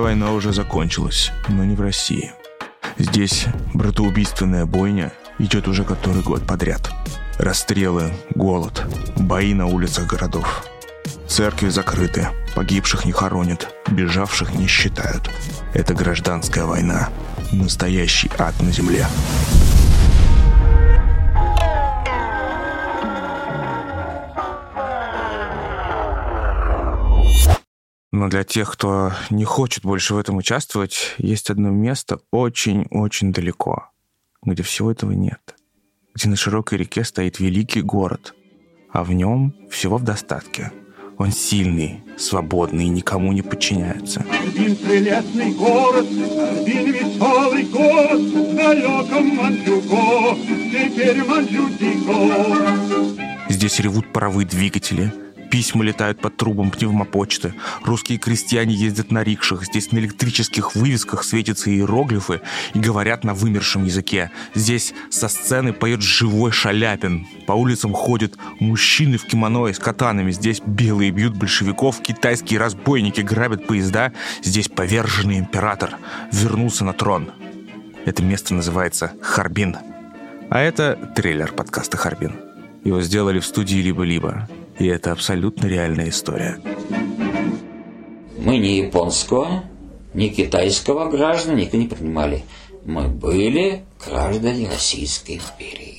война уже закончилась, но не в России. Здесь братоубийственная бойня идет уже который год подряд. Расстрелы, голод, бои на улицах городов. Церкви закрыты, погибших не хоронят, бежавших не считают. Это гражданская война. Настоящий ад на земле. Но для тех, кто не хочет больше в этом участвовать, есть одно место очень-очень далеко, где всего этого нет. Где на широкой реке стоит великий город, а в нем всего в достатке. Он сильный, свободный и никому не подчиняется. Один прелестный город, один веселый город в далеком Манчуго, теперь Манчутико. Здесь ревут паровые двигатели, Письма летают под трубам пневмопочты. Русские крестьяне ездят на рикшах. Здесь на электрических вывесках светятся иероглифы и говорят на вымершем языке. Здесь со сцены поет живой Шаляпин. По улицам ходят мужчины в кимоно и с катанами. Здесь белые бьют большевиков, китайские разбойники грабят поезда. Здесь поверженный император вернулся на трон. Это место называется Харбин. А это трейлер подкаста «Харбин». Его сделали в студии «Либо-либо». И это абсолютно реальная история. Мы ни японского, ни китайского граждан никто не принимали. Мы были граждане Российской империи.